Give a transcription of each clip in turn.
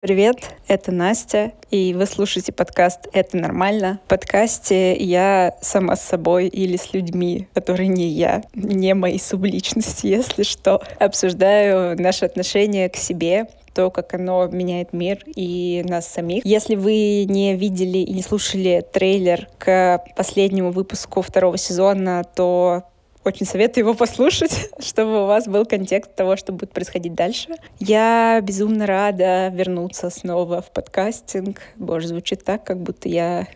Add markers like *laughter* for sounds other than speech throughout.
Привет, это Настя, и вы слушаете подкаст «Это нормально». В подкасте я сама с собой или с людьми, которые не я, не мои субличности, *laughs* если что, обсуждаю наши отношения к себе, то, как оно меняет мир и нас самих. Если вы не видели и не слушали трейлер к последнему выпуску второго сезона, то очень советую его послушать, *laughs* чтобы у вас был контекст того, что будет происходить дальше. Я безумно рада вернуться снова в подкастинг. Боже, звучит так, как будто я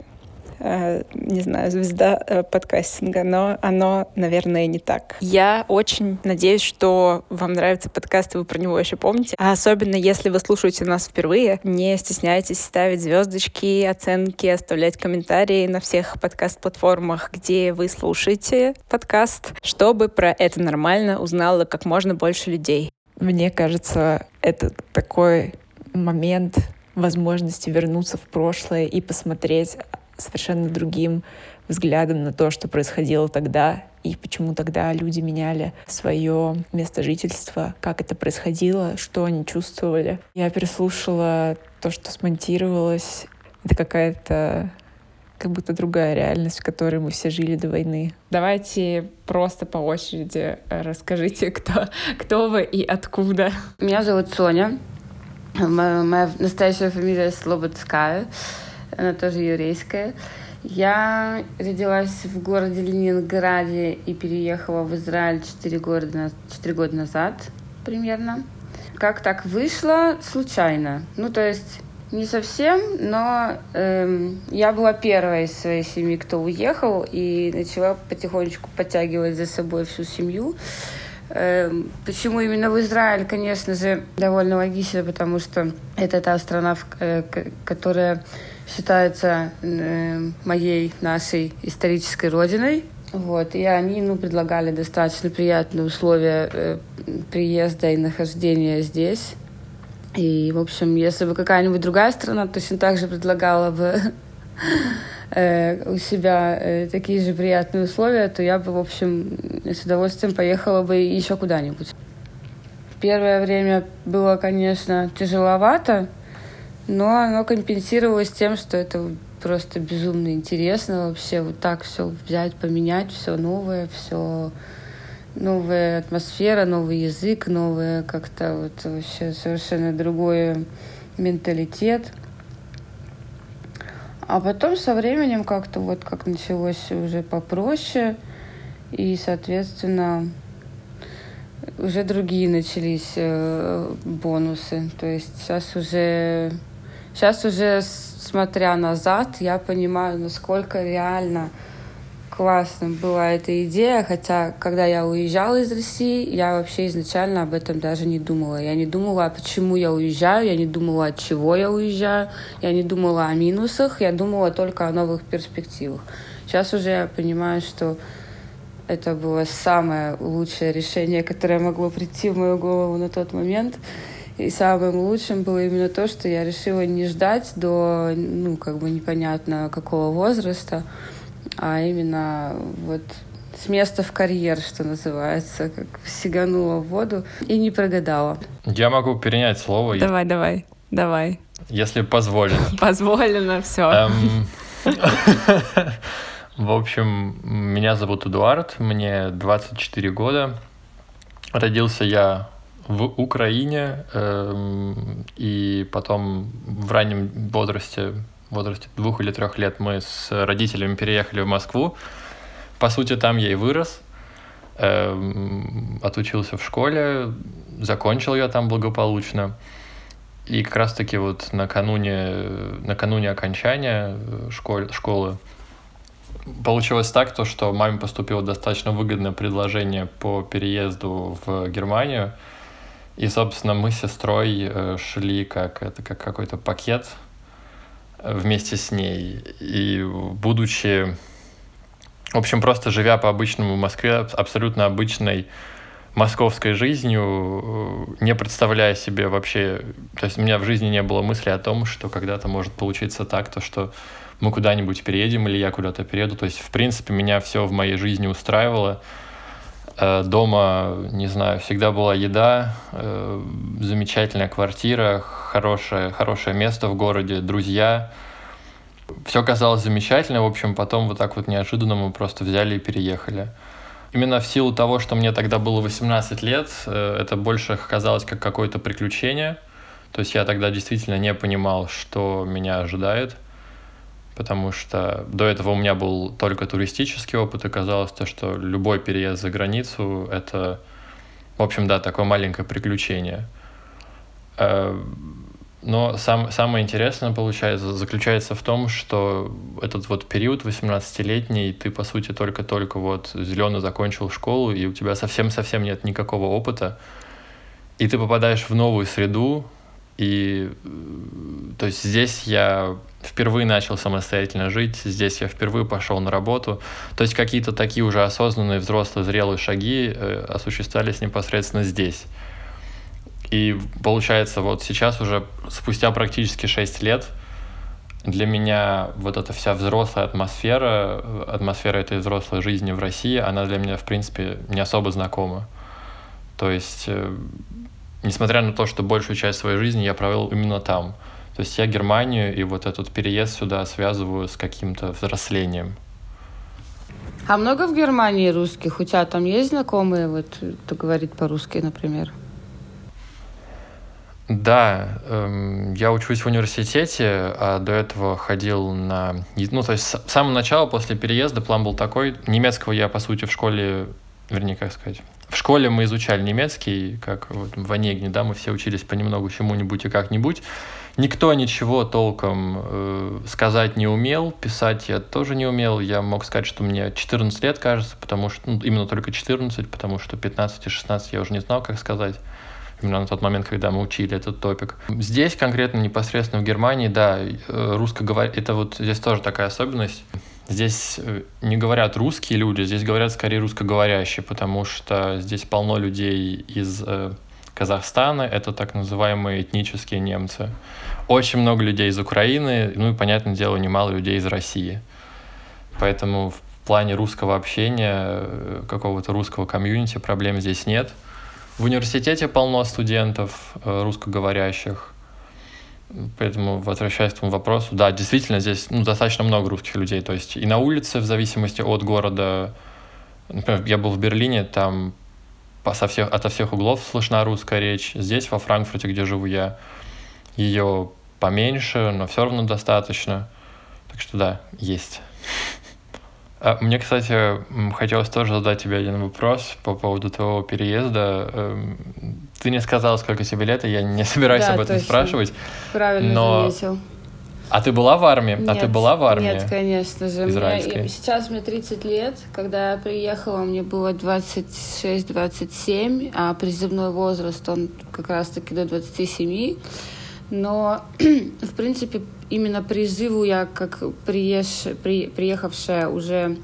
не знаю, звезда э, подкастинга, но оно, наверное, не так. Я очень надеюсь, что вам нравится подкаст, и вы про него еще помните. А особенно, если вы слушаете нас впервые, не стесняйтесь ставить звездочки, оценки, оставлять комментарии на всех подкаст-платформах, где вы слушаете подкаст, чтобы про это нормально узнало как можно больше людей. Мне кажется, это такой момент возможности вернуться в прошлое и посмотреть совершенно другим взглядом на то, что происходило тогда и почему тогда люди меняли свое место жительства, как это происходило, что они чувствовали. Я переслушала то, что смонтировалось. Это какая-то как будто другая реальность, в которой мы все жили до войны. Давайте просто по очереди расскажите, кто, кто вы и откуда. Меня зовут Соня. Моя, моя настоящая фамилия Слободская она тоже еврейская. Я родилась в городе Ленинграде и переехала в Израиль 4 года, 4 года назад примерно. Как так вышло? Случайно. Ну, то есть не совсем, но эм, я была первой из своей семьи, кто уехал, и начала потихонечку подтягивать за собой всю семью. Эм, почему именно в Израиль, конечно же, довольно логично, потому что это та страна, э, которая считается э, моей, нашей исторической родиной. Вот, и они ну, предлагали достаточно приятные условия э, приезда и нахождения здесь. И, в общем, если бы какая-нибудь другая страна точно так же предлагала бы *laughs* э, у себя э, такие же приятные условия, то я бы, в общем, с удовольствием поехала бы еще куда-нибудь. Первое время было, конечно, тяжеловато, но оно компенсировалось тем, что это просто безумно интересно вообще вот так все взять, поменять, все новое, все новая атмосфера, новый язык, новое как-то вот вообще совершенно другой менталитет. А потом со временем как-то вот как началось уже попроще, и, соответственно, уже другие начались э, бонусы. То есть сейчас уже Сейчас уже, смотря назад, я понимаю, насколько реально классно была эта идея, хотя когда я уезжала из России, я вообще изначально об этом даже не думала. Я не думала, почему я уезжаю, я не думала, от чего я уезжаю, я не думала о минусах, я думала только о новых перспективах. Сейчас уже я понимаю, что это было самое лучшее решение, которое могло прийти в мою голову на тот момент. И самым лучшим было именно то, что я решила не ждать до, ну, как бы непонятно какого возраста, а именно вот с места в карьер, что называется, как сиганула в воду и не прогадала. Я могу перенять слово. Давай, давай, давай. Если позволено. *laughs* Позволено, все. Эм, *laughs* в общем, меня зовут Эдуард, мне 24 года. Родился я в Украине, э, и потом в раннем возрасте, возрасте двух или трех лет мы с родителями переехали в Москву. По сути, там я и вырос, э, отучился в школе, закончил я там благополучно. И как раз-таки вот накануне, накануне окончания школы, школы получилось так, то, что маме поступило достаточно выгодное предложение по переезду в Германию – и, собственно, мы с сестрой э, шли как, это, как какой-то пакет э, вместе с ней. И будучи, в общем, просто живя по обычному Москве, абсолютно обычной московской жизнью, э, не представляя себе вообще, то есть у меня в жизни не было мысли о том, что когда-то может получиться так, то что мы куда-нибудь переедем или я куда-то перееду. То есть, в принципе, меня все в моей жизни устраивало. Э, дома, не знаю, всегда была еда, э, замечательная квартира, хорошее, хорошее место в городе, друзья. Все казалось замечательно, в общем, потом вот так вот неожиданно мы просто взяли и переехали. Именно в силу того, что мне тогда было 18 лет, э, это больше казалось как какое-то приключение. То есть я тогда действительно не понимал, что меня ожидает потому что до этого у меня был только туристический опыт, и казалось то, что любой переезд за границу — это, в общем, да, такое маленькое приключение. Э, но сам, самое интересное, получается, заключается в том, что этот вот период 18-летний, ты, по сути, только-только вот зеленый закончил школу, и у тебя совсем-совсем нет никакого опыта, и ты попадаешь в новую среду, и то есть здесь я впервые начал самостоятельно жить, здесь я впервые пошел на работу. То есть какие-то такие уже осознанные, взрослые, зрелые шаги э, осуществлялись непосредственно здесь. И получается, вот сейчас уже спустя практически 6 лет для меня вот эта вся взрослая атмосфера, атмосфера этой взрослой жизни в России, она для меня, в принципе, не особо знакома. То есть, э, несмотря на то, что большую часть своей жизни я провел именно там – то есть я Германию и вот этот переезд сюда связываю с каким-то взрослением. А много в Германии русских? У тебя там есть знакомые, вот, кто говорит по-русски, например? Да, эм, я учусь в университете, а до этого ходил на... Ну, то есть с самого начала, после переезда, план был такой. Немецкого я, по сути, в школе... Вернее, как сказать... В школе мы изучали немецкий, как вот в Онегне, да, мы все учились понемногу чему-нибудь и как-нибудь. Никто ничего толком э, сказать не умел, писать я тоже не умел. Я мог сказать, что мне 14 лет, кажется, потому что ну, именно только 14, потому что 15 и 16 я уже не знал, как сказать. Именно на тот момент, когда мы учили этот топик. Здесь, конкретно, непосредственно в Германии, да, э, русскоговоря... Это вот здесь тоже такая особенность. Здесь э, не говорят русские люди, здесь говорят скорее русскоговорящие, потому что здесь полно людей из э, Казахстана, это так называемые этнические немцы. Очень много людей из Украины, ну и, понятное дело, немало людей из России. Поэтому в плане русского общения, э, какого-то русского комьюнити проблем здесь нет. В университете полно студентов э, русскоговорящих. Поэтому, возвращаясь к этому вопросу, да, действительно, здесь ну, достаточно много русских людей. То есть и на улице, в зависимости от города, например, я был в Берлине, там со всех, ото всех углов слышна русская речь. Здесь, во Франкфурте, где живу я, ее поменьше, но все равно достаточно. Так что да, есть. А мне, кстати, хотелось тоже задать тебе один вопрос по поводу твоего переезда. Эм, ты не сказала, сколько тебе лет, и я не *laughs* собираюсь да, об этом точно. спрашивать. Правильно но... заметил. А ты была в армии? Нет, а ты была в армии? Нет, конечно же. Мне, сейчас мне 30 лет. Когда я приехала, мне было 26-27, а призывной возраст, он как раз-таки до 27. Но, *clears throat* в принципе, именно призыву я, как приезж, при, приехавшая уже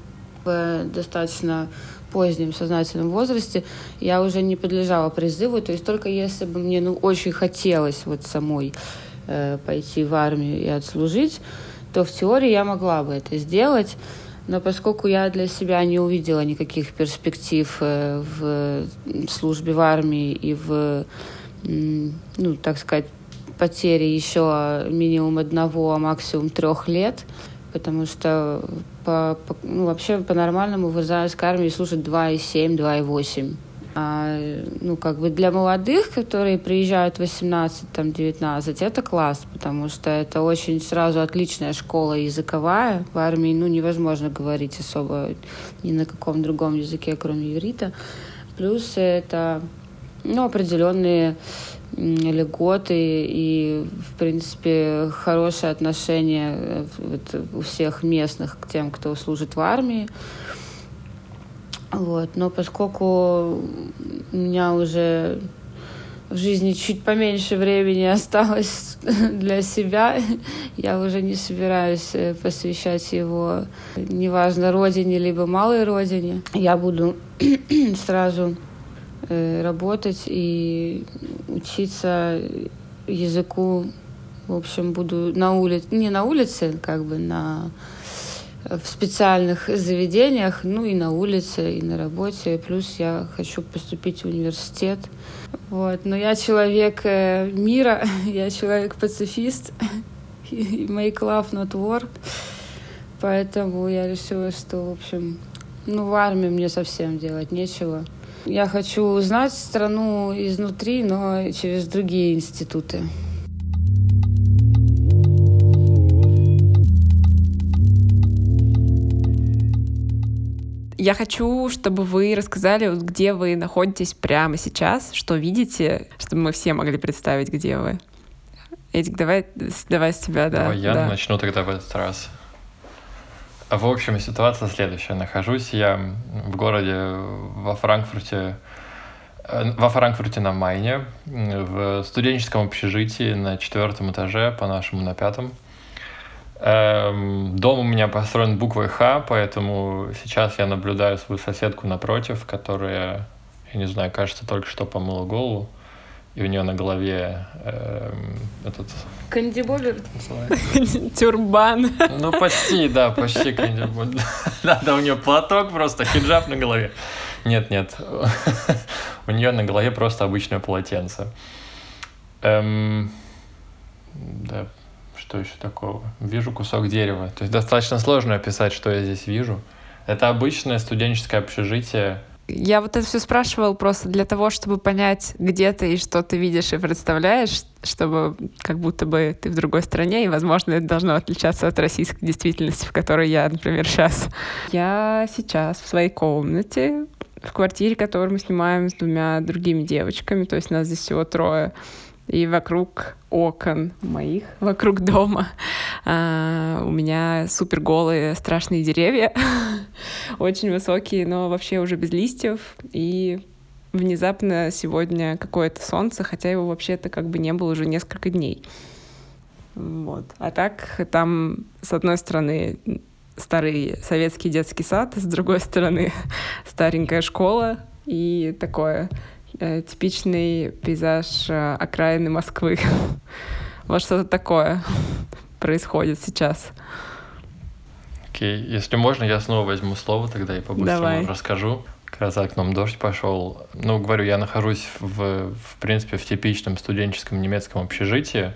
в достаточно позднем сознательном возрасте, я уже не подлежала призыву. То есть только если бы мне ну, очень хотелось вот самой Э, пойти в армию и отслужить, то в теории я могла бы это сделать. Но поскольку я для себя не увидела никаких перспектив э, в службе в армии и в, ну, так сказать, потере еще минимум одного, а максимум трех лет, потому что по, по, ну, вообще по-нормальному в израильской армии служат 2,7, 2,8 а, ну, как бы для молодых, которые приезжают 18, там, 19, это класс, потому что это очень сразу отличная школа языковая. В армии, ну, невозможно говорить особо ни на каком другом языке, кроме иврита. Плюс это, ну, определенные льготы и, в принципе, хорошее отношение э, вот, у всех местных к тем, кто служит в армии. Вот. Но поскольку у меня уже в жизни чуть поменьше времени *laughs* осталось для себя, я уже не собираюсь э, посвящать его, неважно, родине либо малой родине. Я буду *clears throat* сразу э, работать и учиться языку. В общем, буду на улице, не на улице, как бы на в специальных заведениях, ну и на улице, и на работе. Плюс я хочу поступить в университет. Вот. Но я человек э, мира, *laughs* я человек-пацифист. *laughs* Make love, not war. Поэтому я решила, что, в общем, ну, в армии мне совсем делать нечего. Я хочу узнать страну изнутри, но через другие институты. Я хочу, чтобы вы рассказали, где вы находитесь прямо сейчас, что видите, чтобы мы все могли представить, где вы. Эдик, давай, давай с тебя, да. Давай я да. начну тогда в этот раз. В общем, ситуация следующая. Нахожусь я в городе во Франкфурте, э, во Франкфурте на Майне, в студенческом общежитии на четвертом этаже, по-нашему на пятом. Эм, дом у меня построен буквой Х, поэтому сейчас я наблюдаю свою соседку напротив, которая, я не знаю, кажется, только что помыла голову, и у нее на голове эм, этот... Кандибобер? *laughs* Тюрбан. Ну, почти, да, почти кандибобер. *laughs* Да, да, у нее платок просто, хиджаб на голове. Нет, нет, *laughs* у нее на голове просто обычное полотенце. Эм, да, что еще такого? Вижу кусок дерева. То есть достаточно сложно описать, что я здесь вижу. Это обычное студенческое общежитие. Я вот это все спрашивал просто для того, чтобы понять, где ты и что ты видишь и представляешь, чтобы как будто бы ты в другой стране, и, возможно, это должно отличаться от российской действительности, в которой я, например, сейчас. Я сейчас в своей комнате, в квартире, которую мы снимаем с двумя другими девочками, то есть нас здесь всего трое и вокруг окон моих, вокруг дома а, у меня супер голые страшные деревья, *laughs* очень высокие, но вообще уже без листьев, и внезапно сегодня какое-то солнце, хотя его вообще-то как бы не было уже несколько дней. Вот. А так там, с одной стороны, старый советский детский сад, с другой стороны, *laughs* старенькая школа и такое э, типичный пейзаж э, окраины Москвы. *laughs* вот что-то такое *laughs* происходит сейчас. Окей, okay. если можно, я снова возьму слово тогда и по-быстрому расскажу. Раз за окном дождь пошел. Ну, говорю, я нахожусь в, в принципе, в типичном студенческом немецком общежитии.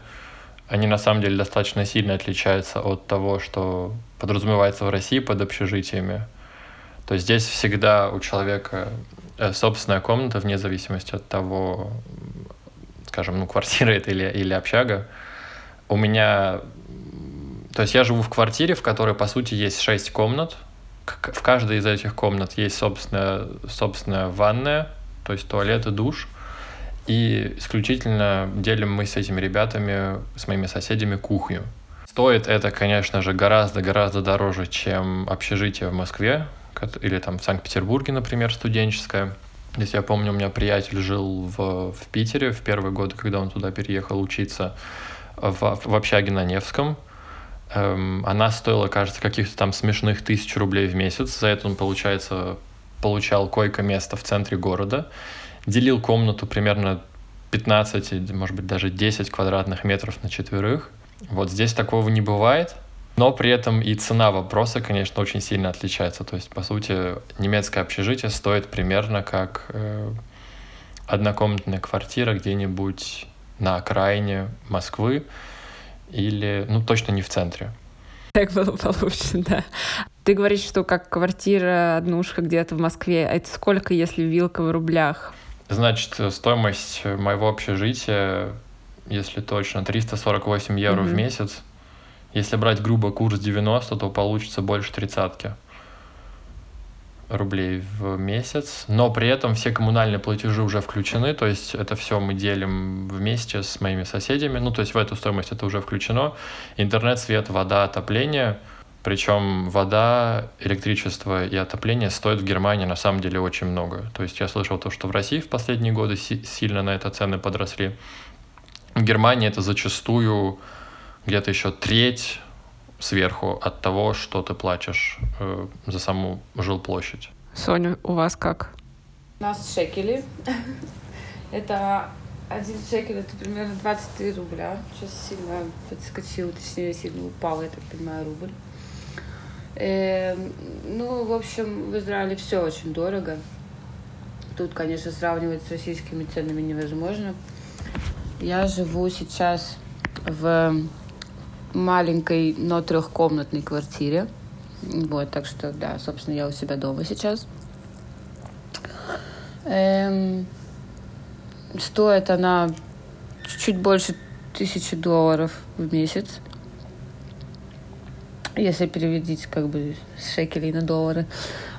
Они на самом деле достаточно сильно отличаются от того, что подразумевается в России под общежитиями. То есть здесь всегда у человека собственная комната, вне зависимости от того, скажем, ну, квартира это или, или общага. У меня... То есть я живу в квартире, в которой, по сути, есть шесть комнат. В каждой из этих комнат есть собственная, собственная ванная, то есть туалет и душ. И исключительно делим мы с этими ребятами, с моими соседями, кухню. Стоит это, конечно же, гораздо-гораздо дороже, чем общежитие в Москве, или там в Санкт-Петербурге, например, студенческая. Если я помню, у меня приятель жил в, в Питере в первые годы, когда он туда переехал учиться в, в общаге на Невском. Эм, она стоила, кажется, каких-то там смешных тысяч рублей в месяц. За это он, получается, получал койко-место в центре города. Делил комнату примерно 15, может быть, даже 10 квадратных метров на четверых. Вот здесь такого не бывает. Но при этом и цена вопроса, конечно, очень сильно отличается. То есть, по сути, немецкое общежитие стоит примерно как э, однокомнатная квартира где-нибудь на окраине Москвы или, ну, точно не в центре. Так было получше, да. Ты говоришь, что как квартира, однушка где-то в Москве. А это сколько, если вилка в рублях? Значит, стоимость моего общежития, если точно, 348 евро mm-hmm. в месяц. Если брать грубо курс 90, то получится больше тридцатки рублей в месяц, но при этом все коммунальные платежи уже включены, то есть это все мы делим вместе с моими соседями, ну то есть в эту стоимость это уже включено. Интернет, свет, вода, отопление, причем вода, электричество и отопление стоят в Германии на самом деле очень много. То есть я слышал то, что в России в последние годы сильно на это цены подросли. В Германии это зачастую где-то еще треть сверху от того, что ты платишь э, за саму жилплощадь. Соня, у вас как? У нас шекели. *laughs* это один шекель, это примерно 23 рубля. Сейчас сильно подскочил, точнее, сильно упал, я так понимаю, рубль. Э, ну, в общем, в Израиле все очень дорого. Тут, конечно, сравнивать с российскими ценами невозможно. Я живу сейчас в маленькой, но трехкомнатной квартире. Вот, так что, да, собственно, я у себя дома сейчас. Эм, стоит она чуть больше тысячи долларов в месяц. Если переводить как бы с шекелей на доллары.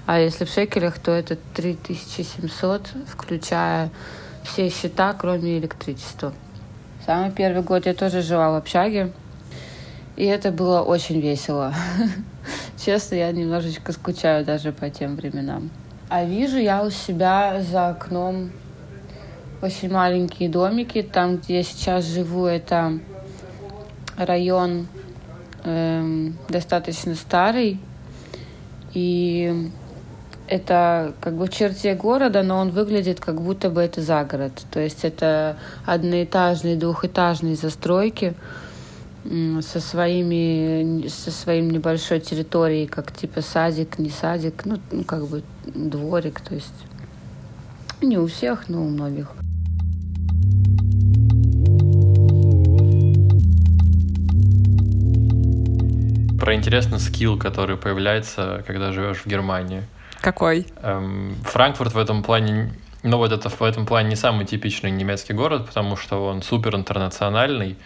А если в шекелях, то это 3700, включая все счета, кроме электричества. Самый первый год я тоже жила в общаге. И это было очень весело. *laughs* Честно, я немножечко скучаю даже по тем временам. А вижу я у себя за окном очень маленькие домики. Там, где я сейчас живу, это район эм, достаточно старый. И это как бы в черте города, но он выглядит как будто бы это за город. То есть это одноэтажные, двухэтажные застройки со своими со своим небольшой территорией, как типа садик, не садик, ну, ну как бы дворик, то есть не у всех, но у многих. Про интересный скилл, который появляется, когда живешь в Германии. Какой? Эм, Франкфурт в этом плане, ну вот это в этом плане не самый типичный немецкий город, потому что он супер интернациональный.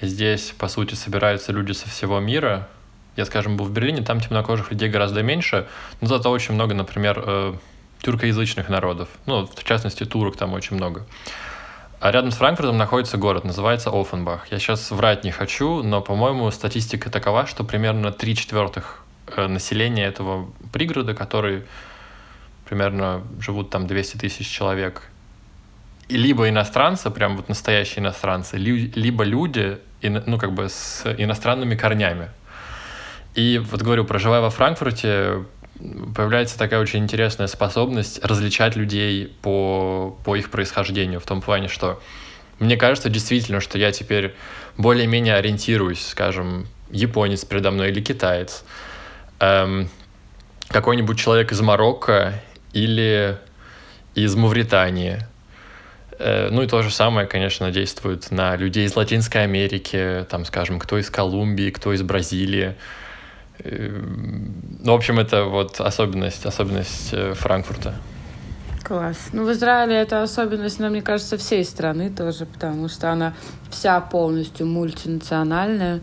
Здесь, по сути, собираются люди со всего мира. Я, скажем, был в Берлине, там темнокожих людей гораздо меньше, но зато очень много, например, э, тюркоязычных народов. Ну, в частности, турок там очень много. А рядом с Франкфуртом находится город, называется Оффенбах. Я сейчас врать не хочу, но, по-моему, статистика такова, что примерно 3 четвертых э, населения этого пригорода, которые примерно живут там 200 тысяч человек, и либо иностранцы, прям вот настоящие иностранцы, либо люди, ну, как бы с иностранными корнями. И вот говорю, проживая во Франкфурте, появляется такая очень интересная способность различать людей по, по их происхождению, в том плане, что мне кажется действительно, что я теперь более-менее ориентируюсь, скажем, японец передо мной или китаец, эм, какой-нибудь человек из Марокко или из Мавритании. Э, ну и то же самое, конечно, действует на людей из Латинской Америки, там, скажем, кто из Колумбии, кто из Бразилии. Ну, в общем, это вот особенность, особенность э, Франкфурта. Класс. Ну, в Израиле это особенность, но, мне кажется, всей страны тоже, потому что она вся полностью мультинациональная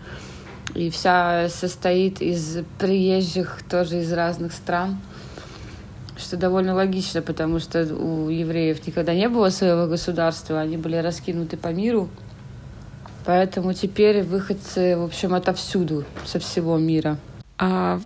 и вся состоит из приезжих тоже из разных стран, что довольно логично, потому что у евреев никогда не было своего государства, они были раскинуты по миру, поэтому теперь выходцы, в общем, отовсюду, со всего мира. А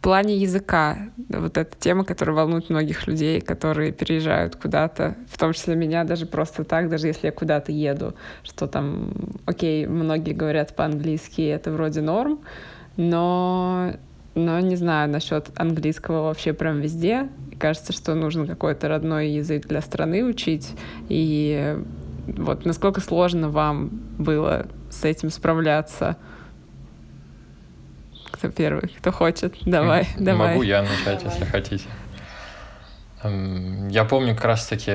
в плане языка, вот эта тема, которая волнует многих людей, которые переезжают куда-то, в том числе меня даже просто так, даже если я куда-то еду, что там, окей, многие говорят по-английски, это вроде норм, но, но не знаю насчет английского вообще прям везде. Кажется, что нужно какой-то родной язык для страны учить. И вот насколько сложно вам было с этим справляться? кто первый, кто хочет. Давай, давай. Могу я начать, давай. если хотите. Эм, я помню как раз-таки...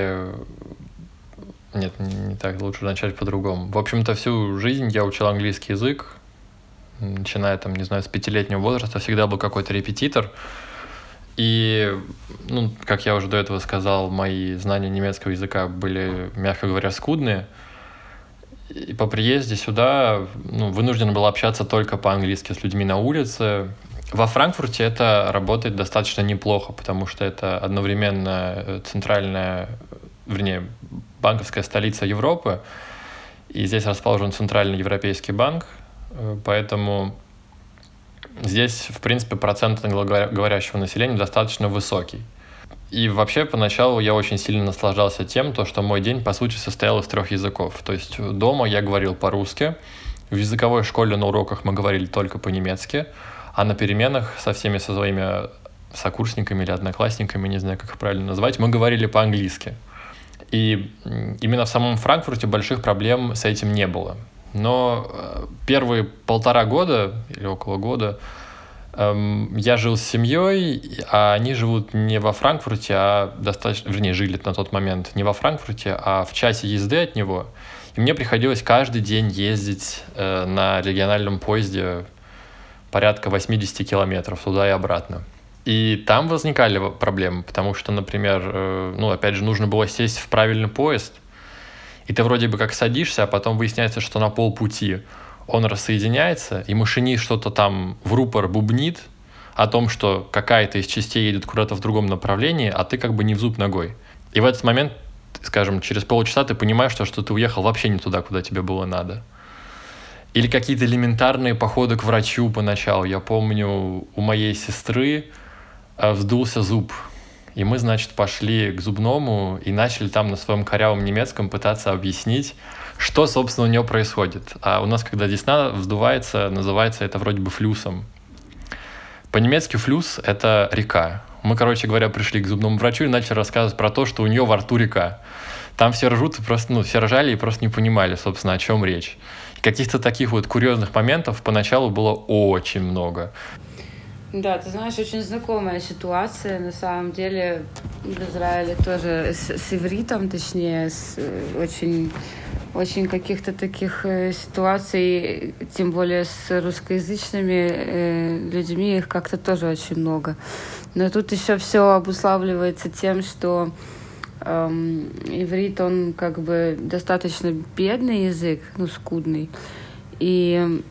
Нет, не так, лучше начать по-другому. В общем-то, всю жизнь я учил английский язык, начиная там, не знаю, с пятилетнего возраста, всегда был какой-то репетитор. И, ну, как я уже до этого сказал, мои знания немецкого языка были, мягко говоря, скудные. И по приезде сюда ну, вынужден был общаться только по-английски с людьми на улице. Во Франкфурте это работает достаточно неплохо, потому что это одновременно э, центральная, вернее, банковская столица Европы, и здесь расположен Центральный Европейский банк, э, поэтому здесь, в принципе, процент англоговорящего населения достаточно высокий. И вообще поначалу я очень сильно наслаждался тем, то, что мой день, по сути, состоял из трех языков. То есть дома я говорил по-русски, в языковой школе на уроках мы говорили только по-немецки, а на переменах со всеми со своими сокурсниками или одноклассниками, не знаю, как их правильно назвать, мы говорили по-английски. И именно в самом Франкфурте больших проблем с этим не было. Но э, первые полтора года или около года эм, я жил с семьей, а они живут не во Франкфурте, а достаточно, вернее, жили на тот момент не во Франкфурте, а в часе езды от него. И мне приходилось каждый день ездить э, на региональном поезде порядка 80 километров туда и обратно. И там возникали проблемы, потому что, например, э, ну, опять же, нужно было сесть в правильный поезд, и ты вроде бы как садишься, а потом выясняется, что на полпути он рассоединяется, и машинист что-то там в рупор бубнит о том, что какая-то из частей едет куда-то в другом направлении, а ты как бы не в зуб ногой. И в этот момент, скажем, через полчаса ты понимаешь, что, что ты уехал вообще не туда, куда тебе было надо. Или какие-то элементарные походы к врачу поначалу. Я помню, у моей сестры э, вздулся зуб. И мы, значит, пошли к зубному и начали там на своем корявом немецком пытаться объяснить, что, собственно, у него происходит. А у нас, когда десна вздувается, называется это вроде бы флюсом. По-немецки флюс — это река. Мы, короче говоря, пришли к зубному врачу и начали рассказывать про то, что у нее во рту река. Там все ржут, просто, ну, все ржали и просто не понимали, собственно, о чем речь. Каких-то таких вот курьезных моментов поначалу было очень много. Да, ты знаешь, очень знакомая ситуация. На самом деле в Израиле тоже с, с ивритом, точнее, с э, очень очень каких-то таких э, ситуаций, тем более с русскоязычными э, людьми, их как-то тоже очень много. Но тут еще все обуславливается тем, что эм, иврит, он как бы достаточно бедный язык, ну, скудный. И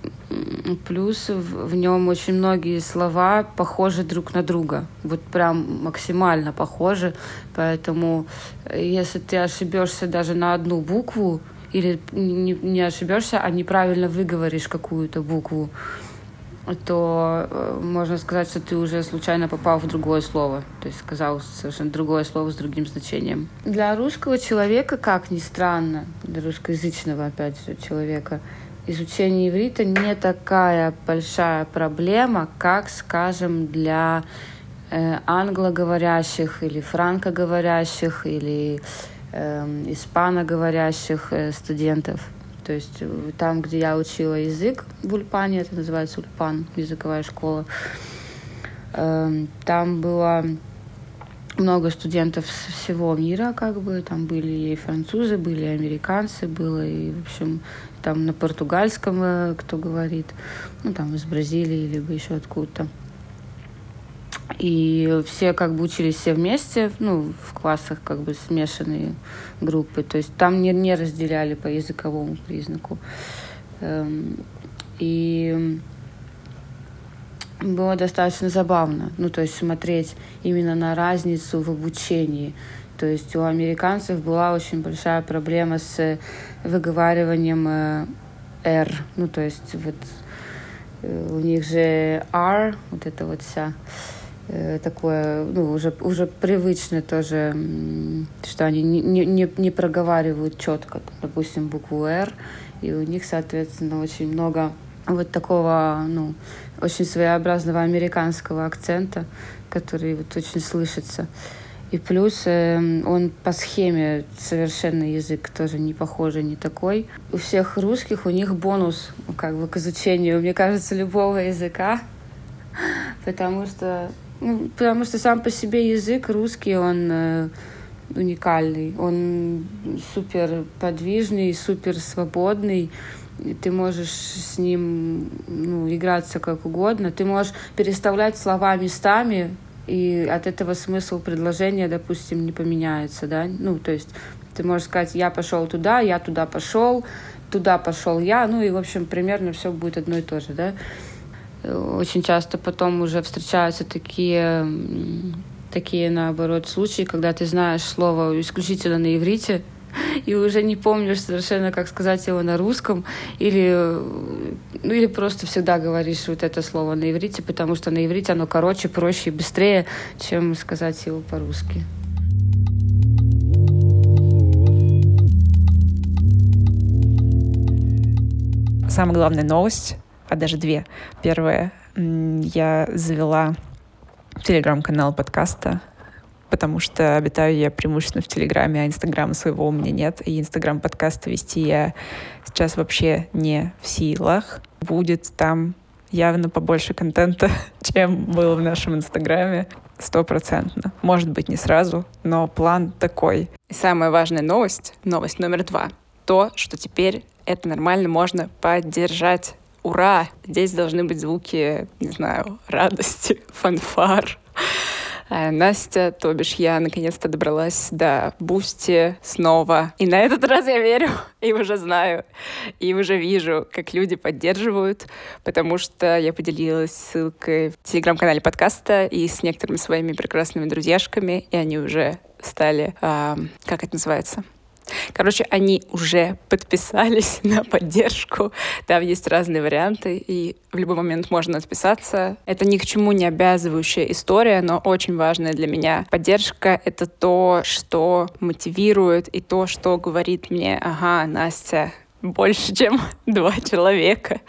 плюс в, в нем очень многие слова похожи друг на друга. Вот прям максимально похожи. Поэтому э, если ты ошибешься даже на одну букву, или не, не ошибешься, а неправильно выговоришь какую-то букву, то э, можно сказать, что ты уже случайно попал в другое слово, то есть сказал совершенно другое слово с другим значением. Для русского человека, как ни странно, для русскоязычного, опять же, человека, изучение иврита не такая большая проблема, как, скажем, для э, англоговорящих или франкоговорящих или э, испаноговорящих э, студентов. То есть э, там, где я учила язык в Ульпане, это называется Ульпан, языковая школа, э, там было много студентов с всего мира, как бы, там были и французы, были и американцы, было и, в общем, там на португальском э, кто говорит, ну, там из Бразилии, либо еще откуда-то. И все как бы учились все вместе, ну, в классах как бы смешанные группы. То есть там не, не разделяли по языковому признаку. Эм, и было достаточно забавно, ну, то есть смотреть именно на разницу в обучении. То есть у американцев была очень большая проблема с выговариванием э, R, ну, то есть вот э, у них же R, вот это вот вся Э, такое, ну, уже, уже привычно тоже, что они не, не, не проговаривают четко, допустим, букву «Р», и у них, соответственно, очень много вот такого, ну, очень своеобразного американского акцента, который вот очень слышится. И плюс э, он по схеме совершенно язык тоже не похожий, не такой. У всех русских у них бонус как бы к изучению, мне кажется, любого языка, потому что ну, потому что сам по себе язык русский, он э, уникальный. Он супер подвижный, супер свободный. Ты можешь с ним ну, играться как угодно. Ты можешь переставлять слова местами, и от этого смысл предложения, допустим, не поменяется, да? Ну, то есть ты можешь сказать, я пошел туда, я туда пошел, туда пошел я, ну и, в общем, примерно все будет одно и то же, да? Очень часто потом уже встречаются такие, такие наоборот, случаи, когда ты знаешь слово исключительно на иврите, *laughs* и уже не помнишь совершенно, как сказать его на русском, или, ну, или просто всегда говоришь вот это слово на иврите, потому что на иврите оно короче, проще и быстрее, чем сказать его по-русски. Самая главная новость а даже две. Первая, я завела телеграм-канал подкаста, потому что обитаю я преимущественно в Телеграме, а Инстаграма своего у меня нет. И Инстаграм подкаста вести я сейчас вообще не в силах. Будет там явно побольше контента, *laughs* чем было в нашем инстаграме. Стопроцентно. Может быть, не сразу, но план такой. И самая важная новость, новость номер два, то, что теперь это нормально можно поддержать. Ура! Здесь должны быть звуки, не знаю, радости, *laughs* фанфар. А Настя, то бишь я, наконец-то добралась до Бусти снова. И на этот раз я верю, и уже знаю, и уже вижу, как люди поддерживают, потому что я поделилась ссылкой в телеграм-канале подкаста и с некоторыми своими прекрасными друзьяшками, и они уже стали, э, как это называется, Короче, они уже подписались *laughs* на поддержку. Там есть разные варианты, и в любой момент можно отписаться. Это ни к чему не обязывающая история, но очень важная для меня. Поддержка — это то, что мотивирует, и то, что говорит мне, ага, Настя, больше, чем *laughs* два человека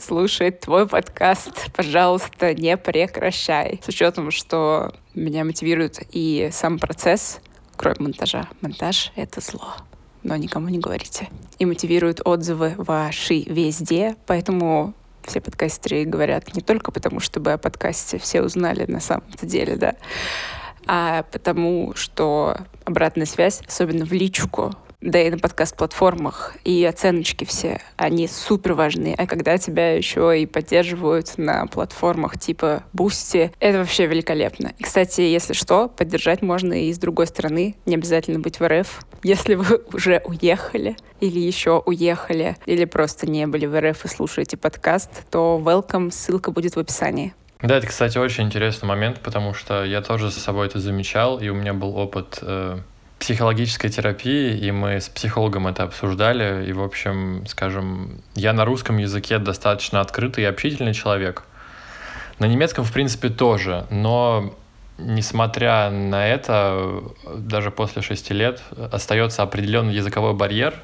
слушает твой подкаст. Пожалуйста, не прекращай. С учетом, что меня мотивирует и сам процесс, кроме монтажа. Монтаж — это зло но никому не говорите. И мотивируют отзывы ваши везде, поэтому все подкастеры говорят не только потому, чтобы о подкасте все узнали на самом-то деле, да, а потому что обратная связь, особенно в личку, да и на подкаст-платформах, и оценочки все, они супер важны. А когда тебя еще и поддерживают на платформах типа Boosty, это вообще великолепно. И, кстати, если что, поддержать можно и с другой стороны, не обязательно быть в РФ. Если вы уже уехали, или еще уехали, или просто не были в РФ и слушаете подкаст, то welcome, ссылка будет в описании. Да, это, кстати, очень интересный момент, потому что я тоже за собой это замечал, и у меня был опыт э, психологической терапии, и мы с психологом это обсуждали. И, в общем, скажем, я на русском языке достаточно открытый и общительный человек. На немецком, в принципе, тоже, но несмотря на это, даже после шести лет остается определенный языковой барьер,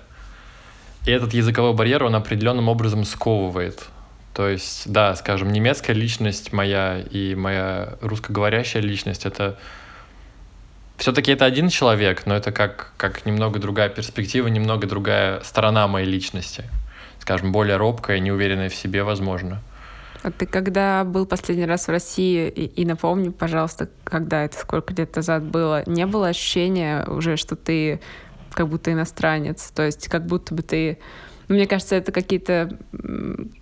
и этот языковой барьер, он определенным образом сковывает. То есть, да, скажем, немецкая личность моя и моя русскоговорящая личность — это все-таки это один человек, но это как, как немного другая перспектива, немного другая сторона моей личности. Скажем, более робкая, неуверенная в себе, возможно. А ты когда был последний раз в России, и, и напомни, пожалуйста, когда это, сколько лет назад было, не было ощущения уже, что ты как будто иностранец? То есть как будто бы ты... Ну, мне кажется, это какие-то...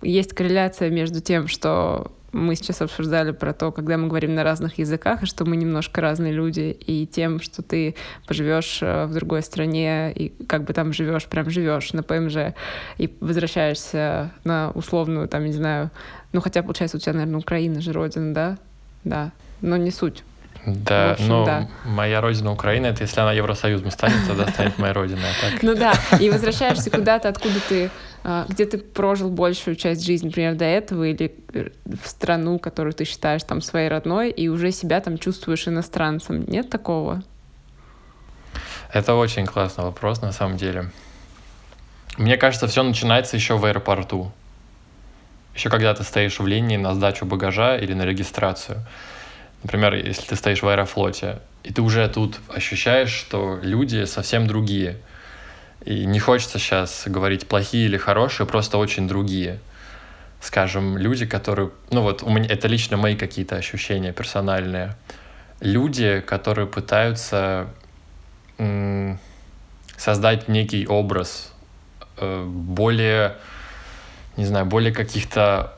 Есть корреляция между тем, что мы сейчас обсуждали про то, когда мы говорим на разных языках, и что мы немножко разные люди, и тем, что ты поживешь э, в другой стране, и как бы там живешь, прям живешь на ПМЖ, и возвращаешься на условную, там, не знаю, ну хотя, получается, у тебя, наверное, Украина же родина, да? Да, но не суть. Да, общем, ну, да. моя родина Украина, это если она Евросоюзом станет, тогда станет моей родиной. А. Ну да, и возвращаешься куда-то, откуда ты, где ты прожил большую часть жизни, например, до этого, или э, в страну, которую ты считаешь там своей родной, и уже себя там чувствуешь иностранцем. Нет такого? Это очень классный вопрос, на самом деле. Мне кажется, все начинается еще в аэропорту. Еще когда ты стоишь в линии на сдачу багажа или на регистрацию. Например, если ты стоишь в аэрофлоте, и ты уже тут ощущаешь, что люди совсем другие. И не хочется сейчас говорить плохие или хорошие, просто очень другие. Скажем, люди, которые... Ну вот, у меня это лично мои какие-то ощущения персональные. Люди, которые пытаются создать некий образ э, более, не знаю, более каких-то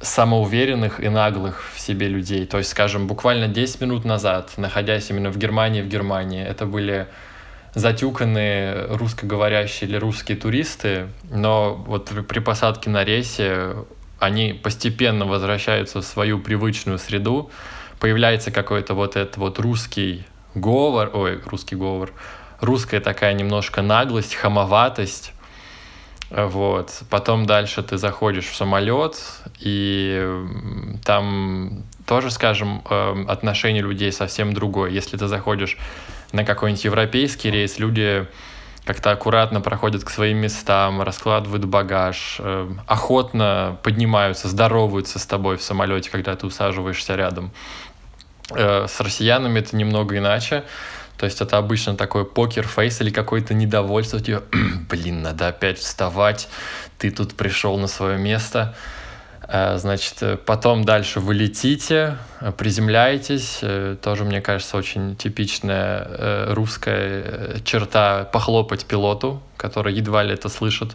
самоуверенных и наглых в себе людей. То есть, скажем, буквально 10 минут назад, находясь именно в Германии, в Германии, это были затюканные русскоговорящие или русские туристы, но вот при посадке на рейсе они постепенно возвращаются в свою привычную среду, появляется какой-то вот этот вот русский говор, ой, русский говор, русская такая немножко наглость, хамоватость, вот. Потом дальше ты заходишь в самолет, и там тоже, скажем, эм, отношение людей совсем другое. Если ты заходишь на какой-нибудь европейский рейс, люди как-то аккуратно проходят к своим местам, раскладывают багаж, эм, охотно поднимаются, здороваются с тобой в самолете, когда ты усаживаешься рядом. Э, с россиянами это немного иначе. То есть это обычно такой покер-фейс или какое-то недовольство, типа, блин, надо опять вставать, ты тут пришел на свое место. Э, значит, потом дальше вы летите, приземляетесь. Э, тоже, мне кажется, очень типичная э, русская черта похлопать пилоту, который едва ли это слышит.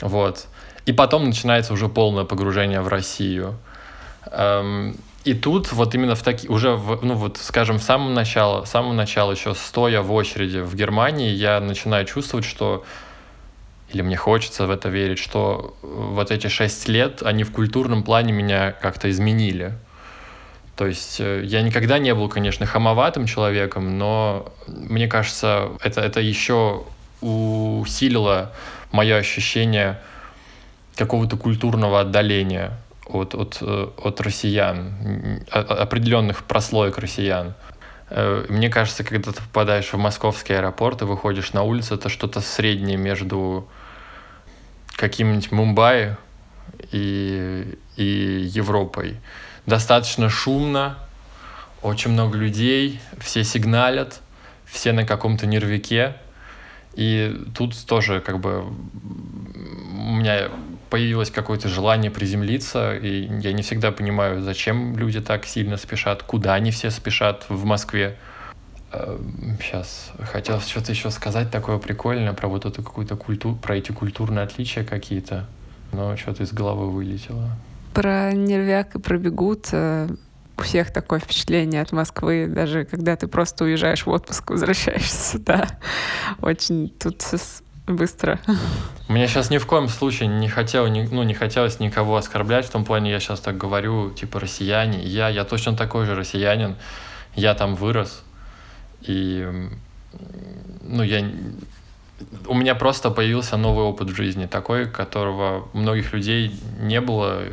Вот. И потом начинается уже полное погружение в Россию. Эм, и тут вот именно в такие, уже, в, ну вот, скажем, в самом начале, в самом начале еще стоя в очереди в Германии, я начинаю чувствовать, что или мне хочется в это верить, что вот эти шесть лет, они в культурном плане меня как-то изменили. То есть э, я никогда не был, конечно, хамоватым человеком, но мне кажется, это, это еще усилило мое ощущение какого-то культурного отдаления от, от, э, от россиян, определенных прослоек россиян. Э, мне кажется, когда ты попадаешь в московский аэропорт и выходишь на улицу, это что-то среднее между каким-нибудь Мумбаи и, и Европой. Достаточно шумно, очень много людей, все сигналят, все на каком-то нервике. И тут тоже как бы у меня появилось какое-то желание приземлиться, и я не всегда понимаю, зачем люди так сильно спешат, куда они все спешат в Москве. Сейчас эм, хотел что-то еще сказать такое прикольное про вот эту какую-то культуру, про эти культурные отличия какие-то, но что-то из головы вылетело. Про нервяк и про бегут э, у всех такое впечатление от Москвы, даже когда ты просто уезжаешь в отпуск, возвращаешься сюда. Очень тут быстро. Мне сейчас ни в коем случае не хотел, ну, не хотелось никого оскорблять, в том плане я сейчас так говорю, типа, россияне. Я, я точно такой же россиянин, я там вырос, и, ну, я... У меня просто появился новый опыт в жизни, такой, которого у многих людей не было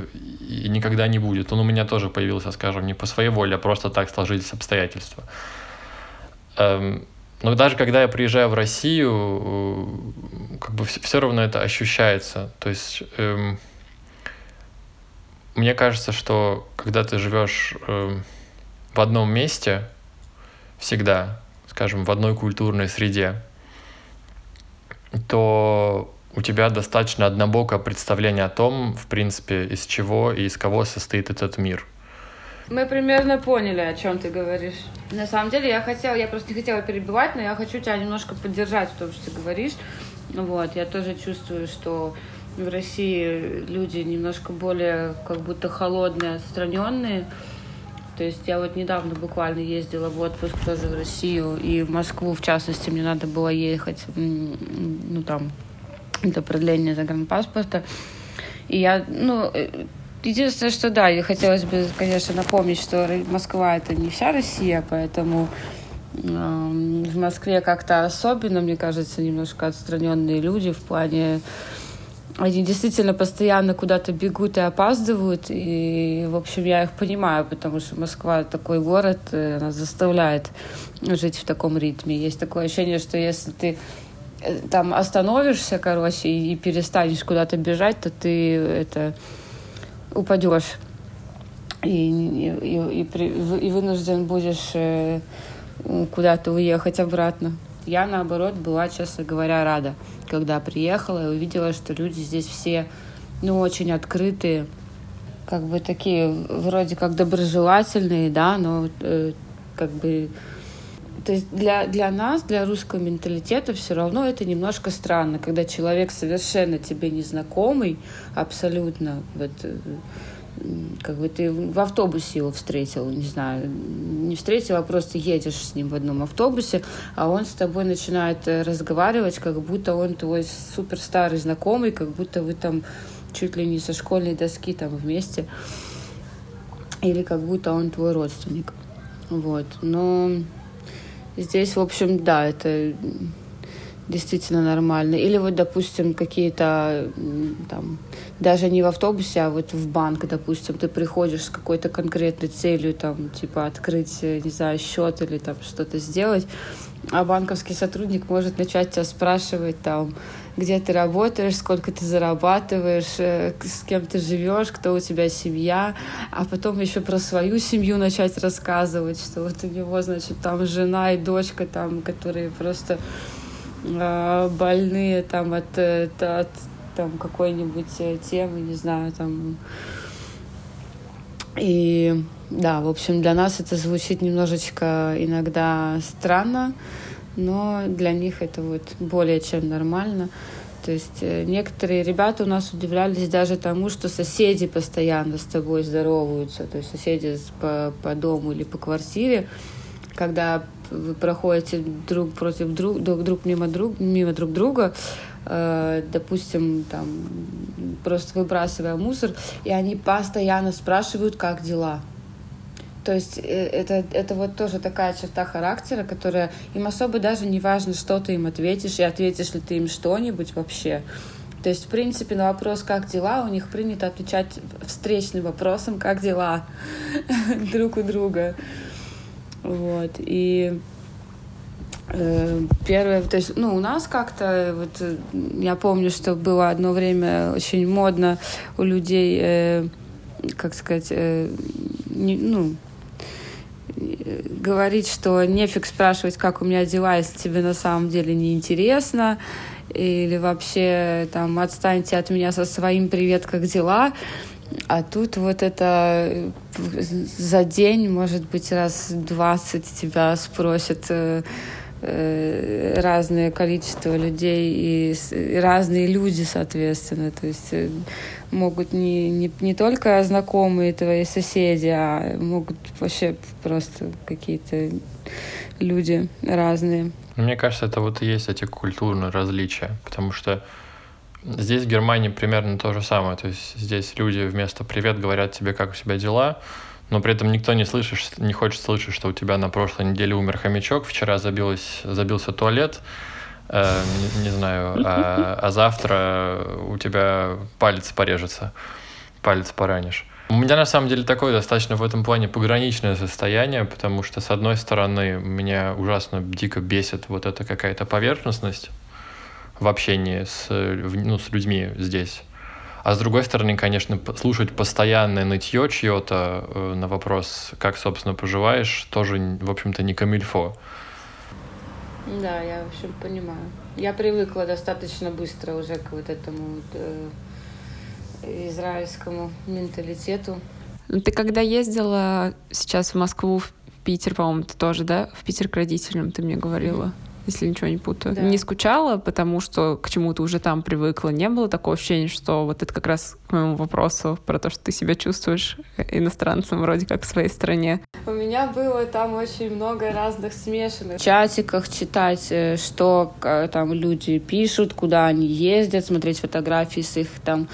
и никогда не будет. Он у меня тоже появился, скажем, не по своей воле, а просто так сложились обстоятельства. Эм, но даже когда я приезжаю в Россию, как бы все равно это ощущается. То есть эм, мне кажется, что когда ты живешь эм, в одном месте, всегда, скажем, в одной культурной среде, то у тебя достаточно однобокое представление о том, в принципе, из чего и из кого состоит этот мир. Мы примерно поняли, о чем ты говоришь. На самом деле, я хотела, я просто не хотела перебивать, но я хочу тебя немножко поддержать в том, что ты говоришь. Вот, я тоже чувствую, что в России люди немножко более как будто холодные, отстраненные. То есть я вот недавно буквально ездила в отпуск тоже в Россию и в Москву, в частности, мне надо было ехать, ну там, это продление загранпаспорта. И я, ну, э, единственное, что да, и хотелось бы, конечно, напомнить, что Москва это не вся Россия, поэтому в Москве как-то особенно, мне кажется, немножко отстраненные люди в плане они действительно постоянно куда-то бегут и опаздывают, и, в общем, я их понимаю, потому что Москва такой город, э, она заставляет жить в таком ритме. Есть такое ощущение, что если ты э, там остановишься, короче, и перестанешь куда-то бежать, то ты это упадешь и, и, и, и, вынужден будешь э, куда-то уехать обратно. Я, наоборот, была, честно говоря, рада, когда приехала и увидела, что люди здесь все, ну, очень открытые, как бы такие, вроде как доброжелательные, да, но э, как бы то есть для, для нас, для русского менталитета все равно это немножко странно, когда человек совершенно тебе незнакомый, абсолютно, вот, э, как бы ты в автобусе его встретил, не знаю, не встретил, а просто едешь с ним в одном автобусе, а он с тобой начинает э, разговаривать, как будто он твой супер старый знакомый, как будто вы там чуть ли не со школьной доски там вместе, или как будто он твой родственник. Вот. Но здесь, в общем, да, это действительно нормально. Или вот, допустим, какие-то там, даже не в автобусе, а вот в банк, допустим, ты приходишь с какой-то конкретной целью, там, типа, открыть, не знаю, счет или там что-то сделать, а банковский сотрудник может начать тебя спрашивать, там, где ты работаешь, сколько ты зарабатываешь, э, с кем ты живешь, кто у тебя семья, а потом еще про свою семью начать рассказывать, что вот у него, значит, там жена и дочка, там, которые просто э, больные там от, от, от там какой-нибудь э, темы, не знаю, там. И да, в общем, для нас это звучит немножечко иногда странно, но для них это вот более чем нормально. То есть э, некоторые ребята у нас удивлялись даже тому, что соседи постоянно с тобой здороваются, то есть соседи по, по дому или по квартире, когда вы проходите друг против друг, друг, друг мимо друг мимо друг друга, э, допустим, там просто выбрасывая мусор, и они постоянно спрашивают, как дела. То есть э, это, это вот тоже такая черта характера, которая им особо даже не важно, что ты им ответишь, и ответишь ли ты им что-нибудь вообще. То есть, в принципе, на вопрос «как дела?» у них принято отвечать встречным вопросом «как дела?» *laughs* друг у друга. Вот. И э, Первое, то есть, ну, у нас как-то, вот, я помню, что было одно время очень модно у людей, э, как сказать, э, не, ну, говорить, что нефиг спрашивать, как у меня дела, если тебе на самом деле не интересно, или вообще там отстаньте от меня со своим привет, как дела. А тут вот это за день, может быть, раз 20 тебя спросят э, э, разное количество людей и разные люди, соответственно. То есть э, могут не, не, не только знакомые твои соседи, а могут вообще просто какие-то люди разные. Мне кажется, это вот и есть эти культурные различия, потому что здесь в Германии примерно то же самое. То есть здесь люди вместо «привет» говорят тебе, как у тебя дела, но при этом никто не слышит, не хочет слышать, что у тебя на прошлой неделе умер хомячок, вчера забилось, забился туалет, э, не, не знаю, а, а завтра у тебя палец порежется, палец поранишь. У меня на самом деле такое достаточно в этом плане пограничное состояние, потому что, с одной стороны, меня ужасно дико бесит вот эта какая-то поверхностность в общении с, ну, с людьми здесь. А с другой стороны, конечно, слушать постоянное нытье чье-то э, на вопрос, как, собственно, поживаешь, тоже, в общем-то, не камильфо. Да, я, в общем, понимаю. Я привыкла достаточно быстро уже к вот этому э, израильскому менталитету. Ну, ты когда ездила сейчас в Москву, в Питер, по-моему, ты тоже, да? В Питер к родителям ты мне говорила. Mm-hmm если ничего не путаю. Да. Не скучала, потому что к чему-то уже там привыкла. Не было такого ощущения, что вот это как раз к моему вопросу про то, что ты себя чувствуешь иностранцем вроде как в своей стране. У меня было там очень много разных смешанных. В чатиках читать, э, что там люди пишут, куда они ездят, смотреть фотографии с их там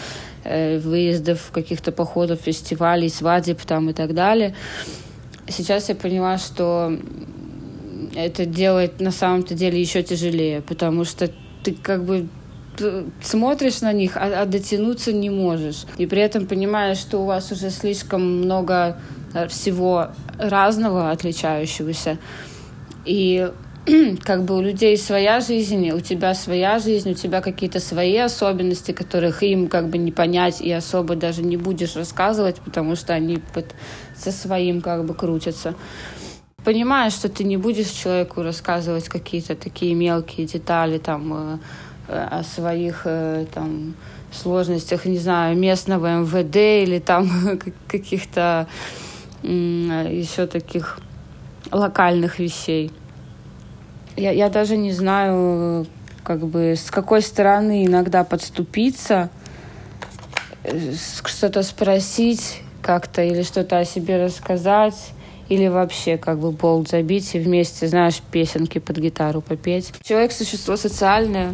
э, выездов, каких-то походов, фестивалей, свадеб там и так далее. Сейчас я поняла, что это делает на самом-то деле еще тяжелее, потому что ты как бы смотришь на них, а, а дотянуться не можешь. И при этом понимаешь, что у вас уже слишком много э, всего разного, отличающегося. И *clears throat* как бы у людей своя жизнь, у тебя своя жизнь, у тебя какие-то свои особенности, которых им как бы не понять и особо даже не будешь рассказывать, потому что они под, со своим как бы крутятся понимаешь, что ты не будешь человеку рассказывать какие-то такие мелкие детали там э, э, о своих э, там сложностях, не знаю, местного МВД или там *laughs* каких-то еще таких локальных вещей. Я, я даже не знаю, как бы с какой стороны иногда подступиться, что-то спросить как-то или что-то о себе рассказать или вообще как бы болт забить и вместе, знаешь, песенки под гитару попеть. Человек — существо социальное,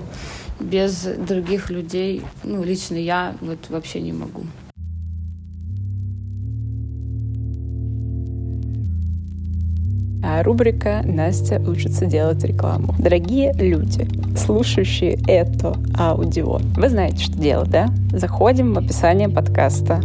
без других людей, ну, лично я вот вообще не могу. А рубрика «Настя учится делать рекламу». Дорогие люди, слушающие это аудио, вы знаете, что делать, да? Заходим в описание подкаста,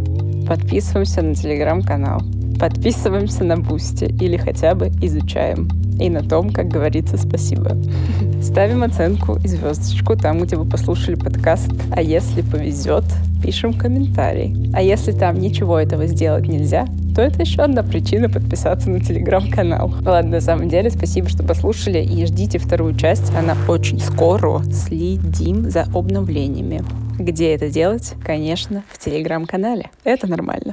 подписываемся на телеграм-канал, подписываемся на Бусти или хотя бы изучаем. И на том, как говорится, спасибо. *laughs* Ставим оценку и звездочку там, где вы послушали подкаст. А если повезет, пишем комментарий. А если там ничего этого сделать нельзя, то это еще одна причина подписаться на телеграм-канал. Ладно, на самом деле, спасибо, что послушали и ждите вторую часть. Она очень скоро. Следим за обновлениями. Где это делать? Конечно, в телеграм-канале. Это нормально.